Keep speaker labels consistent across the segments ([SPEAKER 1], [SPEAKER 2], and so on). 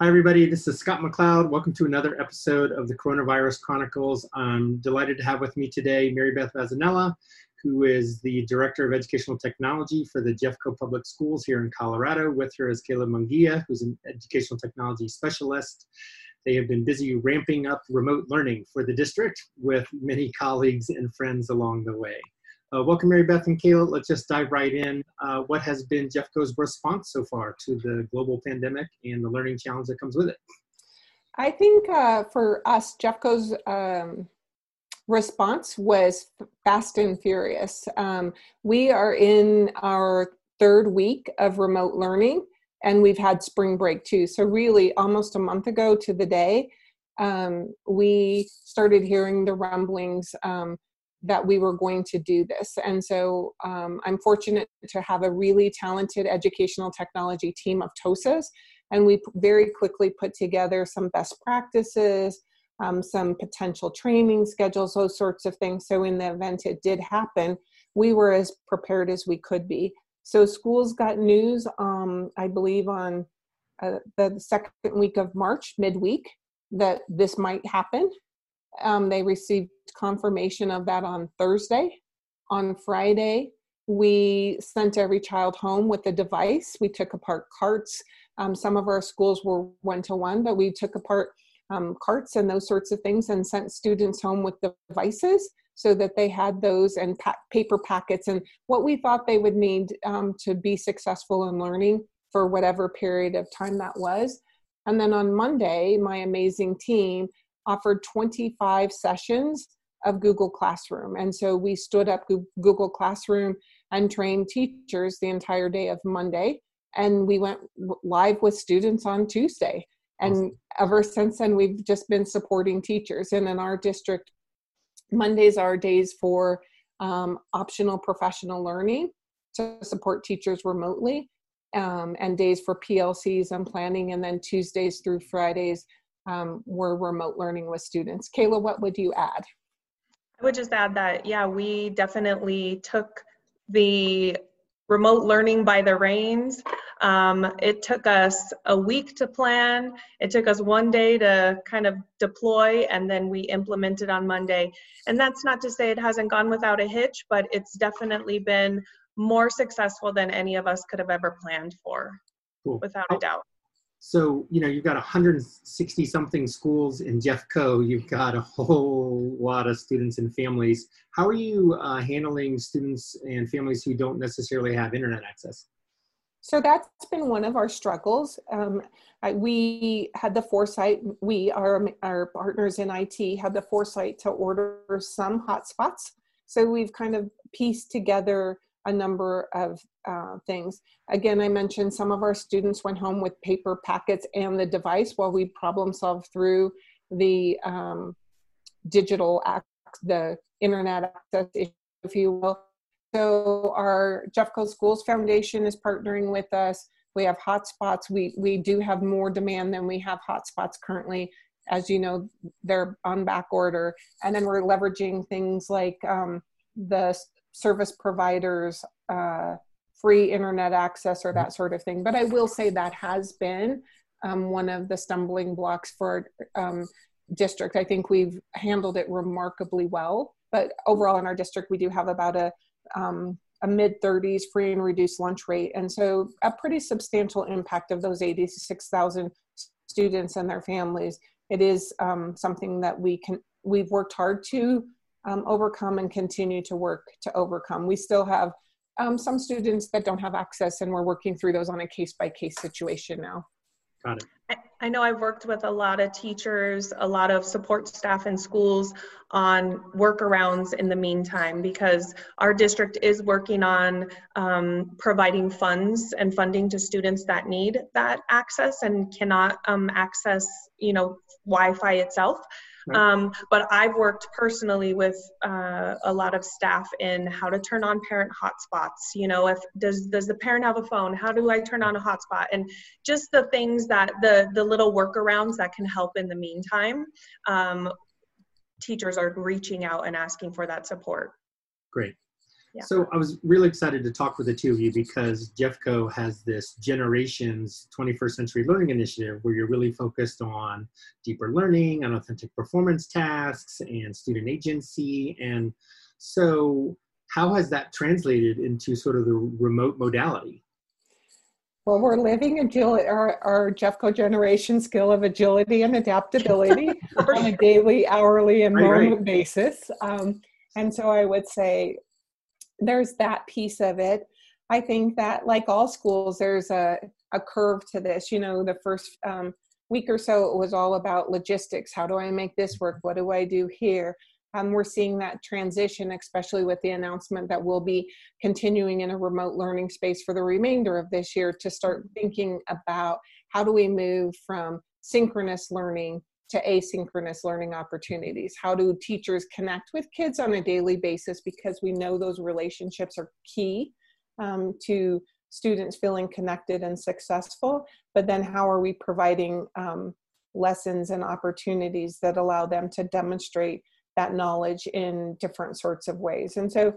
[SPEAKER 1] Hi, everybody. This is Scott McLeod. Welcome to another episode of the Coronavirus Chronicles. I'm delighted to have with me today Mary Beth Vazzanella, who is the Director of Educational Technology for the Jeffco Public Schools here in Colorado. With her is Kayla Munguia, who's an Educational Technology Specialist. They have been busy ramping up remote learning for the district with many colleagues and friends along the way. Uh, welcome, Mary Beth and Kayla. Let's just dive right in. Uh, what has been Jeffco's response so far to the global pandemic and the learning challenge that comes with it?
[SPEAKER 2] I think uh, for us, Jeffco's um, response was fast and furious. Um, we are in our third week of remote learning, and we've had spring break too. So, really, almost a month ago to the day, um, we started hearing the rumblings um, that we were going to do this. And so um, I'm fortunate to have a really talented educational technology team of TOSAs. And we very quickly put together some best practices, um, some potential training schedules, those sorts of things. So in the event it did happen, we were as prepared as we could be. So schools got news, um, I believe, on uh, the second week of March, midweek, that this might happen. Um, they received confirmation of that on Thursday. On Friday, we sent every child home with a device. We took apart carts. Um, some of our schools were one to one, but we took apart um, carts and those sorts of things and sent students home with the devices so that they had those and pa- paper packets and what we thought they would need um, to be successful in learning for whatever period of time that was. And then on Monday, my amazing team offered 25 sessions of Google Classroom. And so we stood up Google Classroom and trained teachers the entire day of Monday. And we went live with students on Tuesday. And awesome. ever since then, we've just been supporting teachers. And in our district, Mondays are days for um, optional professional learning to support teachers remotely, um, and days for PLCs and planning. And then Tuesdays through Fridays um, were remote learning with students. Kayla, what would you add?
[SPEAKER 3] I would just add that, yeah, we definitely took the remote learning by the reins. Um, it took us a week to plan. It took us one day to kind of deploy, and then we implemented on Monday. And that's not to say it hasn't gone without a hitch, but it's definitely been more successful than any of us could have ever planned for, cool. without a doubt.
[SPEAKER 1] So, you know, you've got 160 something schools in Jeffco. You've got a whole lot of students and families. How are you uh, handling students and families who don't necessarily have internet access?
[SPEAKER 2] So that's been one of our struggles. Um, I, we had the foresight, we, our, our partners in IT, had the foresight to order some hotspots. So we've kind of pieced together a number of uh, things. Again, I mentioned some of our students went home with paper packets and the device while we problem solved through the um, digital act, the internet access if you will. So our Jeffco Schools Foundation is partnering with us. We have hotspots. We we do have more demand than we have hotspots currently. As you know, they're on back order, and then we're leveraging things like um, the service providers uh, free internet access or that sort of thing. But I will say that has been um, one of the stumbling blocks for um, district. I think we've handled it remarkably well. But overall, in our district, we do have about a um, a mid 30s free and reduced lunch rate, and so a pretty substantial impact of those 86,000 students and their families. It is um, something that we can we've worked hard to um, overcome and continue to work to overcome. We still have um, some students that don't have access, and we're working through those on a case by case situation now.
[SPEAKER 1] Got it.
[SPEAKER 3] I know I've worked with a lot of teachers, a lot of support staff in schools on workarounds in the meantime because our district is working on um, providing funds and funding to students that need that access and cannot um, access, you know, Wi-Fi itself. Um, but I've worked personally with uh, a lot of staff in how to turn on parent hotspots. You know, if does does the parent have a phone? How do I turn on a hotspot? And just the things that the the little workarounds that can help in the meantime. Um, teachers are reaching out and asking for that support.
[SPEAKER 1] Great.
[SPEAKER 3] Yeah.
[SPEAKER 1] So I was really excited to talk with the two of you because Jeffco has this Generations 21st Century Learning Initiative where you're really focused on deeper learning, on authentic performance tasks, and student agency. And so, how has that translated into sort of the remote modality?
[SPEAKER 2] Well, we're living agility, our, our Jeffco generation skill of agility and adaptability on a daily, hourly, and moment right, right. basis. Um, and so I would say there's that piece of it. I think that, like all schools, there's a, a curve to this. You know, the first um, week or so, it was all about logistics. How do I make this work? What do I do here? Um, we're seeing that transition, especially with the announcement that we'll be continuing in a remote learning space for the remainder of this year to start thinking about how do we move from synchronous learning to asynchronous learning opportunities. How do teachers connect with kids on a daily basis because we know those relationships are key um, to students feeling connected and successful. But then, how are we providing um, lessons and opportunities that allow them to demonstrate that knowledge in different sorts of ways. And so,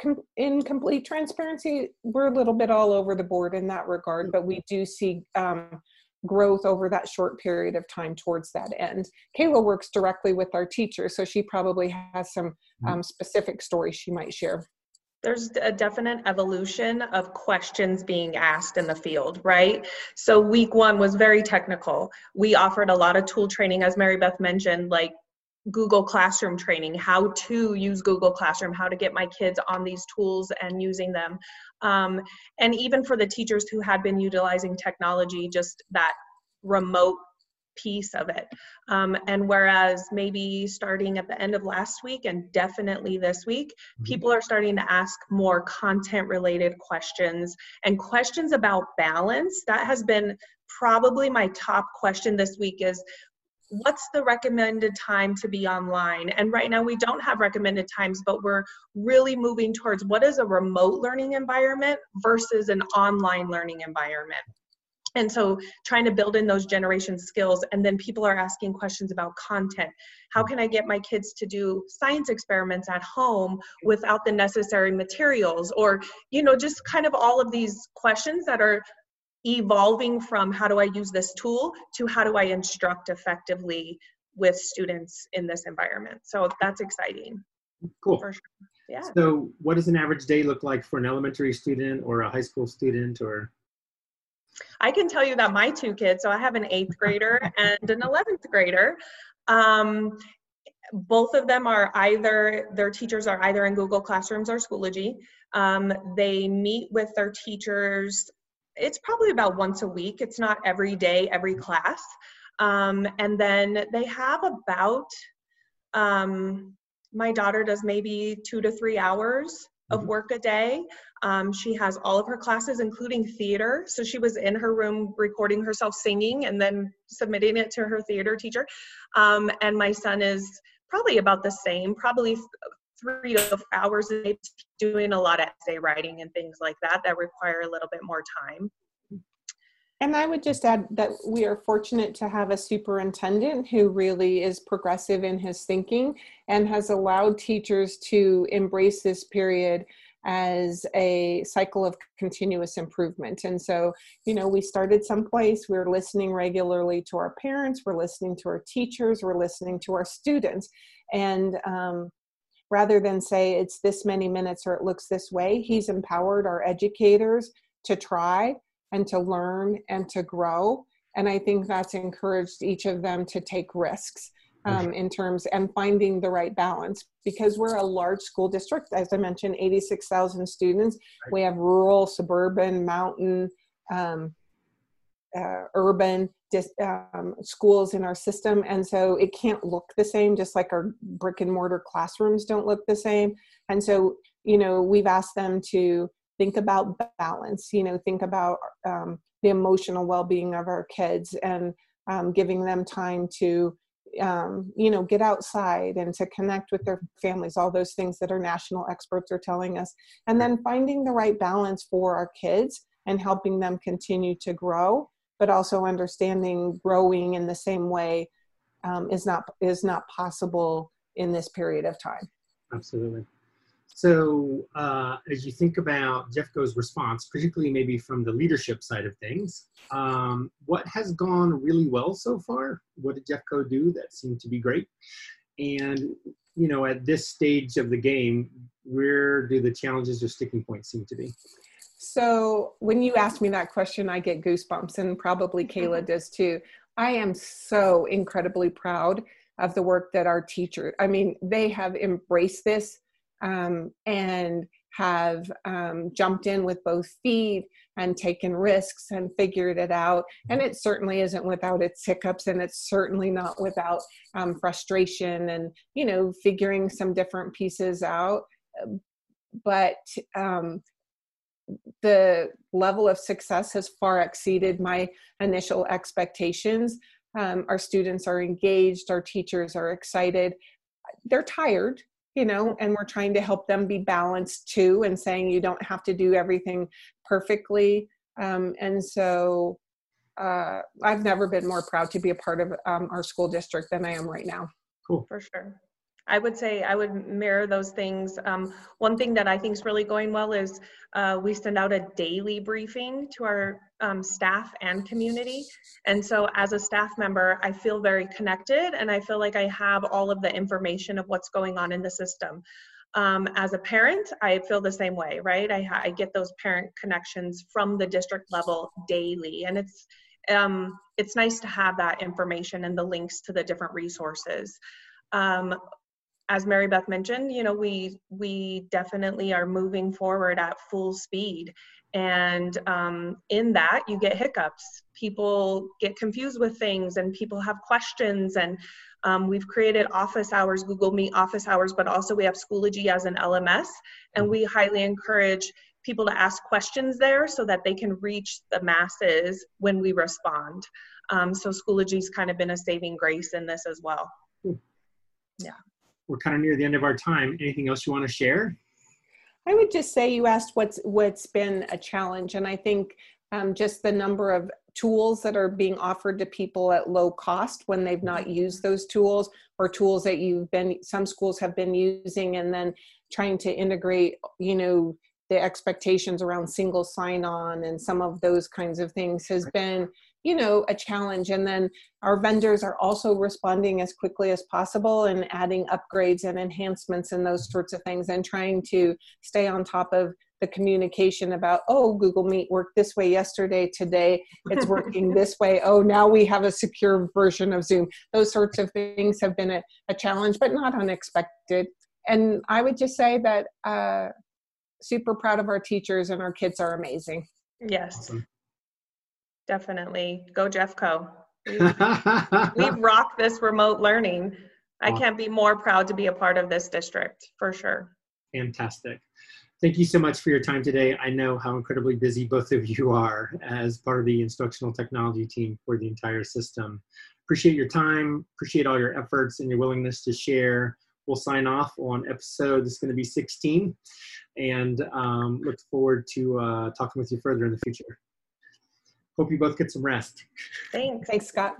[SPEAKER 2] com- in complete transparency, we're a little bit all over the board in that regard, but we do see um, growth over that short period of time towards that end. Kayla works directly with our teachers, so she probably has some mm-hmm. um, specific stories she might share
[SPEAKER 3] there's a definite evolution of questions being asked in the field, right? So week one was very technical. We offered a lot of tool training, as Mary Beth mentioned, like Google Classroom training, how to use Google Classroom, how to get my kids on these tools and using them. Um, and even for the teachers who had been utilizing technology, just that remote piece of it. Um, and whereas maybe starting at the end of last week and definitely this week, mm-hmm. people are starting to ask more content related questions and questions about balance. That has been probably my top question this week is what's the recommended time to be online? And right now we don't have recommended times but we're really moving towards what is a remote learning environment versus an online learning environment. And so trying to build in those generation skills and then people are asking questions about content. How can i get my kids to do science experiments at home without the necessary materials? Or you know just kind of all of these questions that are evolving from how do I use this tool to how do I instruct effectively with students in this environment. So that's exciting.
[SPEAKER 1] Cool. Sure. Yeah. So what does an average day look like for an elementary student or a high school student or?
[SPEAKER 3] I can tell you that my two kids, so I have an eighth grader and an 11th grader. Um, both of them are either, their teachers are either in Google Classrooms or Schoology. Um, they meet with their teachers it's probably about once a week. It's not every day, every class. Um, and then they have about, um, my daughter does maybe two to three hours of mm-hmm. work a day. Um, she has all of her classes, including theater. So she was in her room recording herself singing and then submitting it to her theater teacher. Um, and my son is probably about the same, probably three to four hours a day doing a lot of essay writing and things like that that require a little bit more time.
[SPEAKER 2] And I would just add that we are fortunate to have a superintendent who really is progressive in his thinking and has allowed teachers to embrace this period as a cycle of continuous improvement. And so, you know, we started someplace, we we're listening regularly to our parents, we're listening to our teachers, we're listening to our students. And um, rather than say it's this many minutes or it looks this way, he's empowered our educators to try and to learn and to grow. And I think that's encouraged each of them to take risks um, in terms and finding the right balance because we're a large school district. As I mentioned, 86,000 students. We have rural, suburban, mountain, um, uh, urban dis, um, schools in our system and so it can't look the same just like our brick and mortar classrooms don't look the same. And so you know we've asked them to think about balance you know think about um, the emotional well-being of our kids and um, giving them time to um, you know get outside and to connect with their families all those things that our national experts are telling us. And then finding the right balance for our kids and helping them continue to grow but also understanding growing in the same way um, is not is not possible in this period of time.
[SPEAKER 1] Absolutely. So, uh, as you think about Jeffco's response, particularly maybe from the leadership side of things, um, what has gone really well so far? What did Jeffco do that seemed to be great? And you know, at this stage of the game, where do the challenges or sticking points seem to be?
[SPEAKER 2] So, when you ask me that question, I get goosebumps, and probably Kayla does too. I am so incredibly proud of the work that our teachers, I mean, they have embraced this um, and have um, jumped in with both feet and taken risks and figured it out. And it certainly isn't without its hiccups, and it's certainly not without um, frustration and you know figuring some different pieces out. But um, the level of success has far exceeded my initial expectations. Um, our students are engaged, our teachers are excited. They're tired, you know and we're trying to help them be balanced too and saying you don't have to do everything perfectly um, and so uh, i've never been more proud to be a part of um, our school district than i am right now
[SPEAKER 1] cool
[SPEAKER 3] for sure I would say I would mirror those things. Um, one thing that I think is really going well is uh, we send out a daily briefing to our um, staff and community. And so, as a staff member, I feel very connected and I feel like I have all of the information of what's going on in the system. Um, as a parent, I feel the same way, right? I, I, get those parent connections from the district level daily, and it's um, it's nice to have that information and the links to the different resources. Um, as Mary Beth mentioned, you know, we we definitely are moving forward at full speed, and um, in that you get hiccups. People get confused with things, and people have questions. And um, we've created office hours, Google Meet office hours, but also we have Schoology as an LMS, and we highly encourage people to ask questions there so that they can reach the masses when we respond. Um, so Schoology's kind of been a saving grace in this as well.
[SPEAKER 1] Yeah we're kind of near the end of our time. Anything else you want to share?
[SPEAKER 2] I would just say you asked what's what's been a challenge, and I think um, just the number of tools that are being offered to people at low cost when they've not used those tools, or tools that you've been some schools have been using, and then trying to integrate, you know, the expectations around single sign on and some of those kinds of things has been you know a challenge. And then our vendors are also responding as quickly as possible and adding upgrades and enhancements and those sorts of things and trying to stay on top of the communication about oh google meet worked this way yesterday today it's working this way. Oh now we have a secure version of zoom. Those sorts of things have been a, a challenge but not unexpected. And i would just say that uh, super proud of our teachers and our kids are amazing.
[SPEAKER 3] Yes. Awesome definitely. Go Jeffco. We've, rocked this remote learning. I can't be more proud to be a part of this district for sure.
[SPEAKER 1] Fantastic. Thank you so much for your time today. I know how incredibly busy both of you are as part of the instructional technology team for the entire system. Appreciate your time, appreciate all your efforts and your willingness to share. We'll sign off on episode, this is going to be 16, and um, look forward to uh, talking with you further in the future. Hope you both get some rest.
[SPEAKER 3] Thanks.
[SPEAKER 2] Thanks, Scott.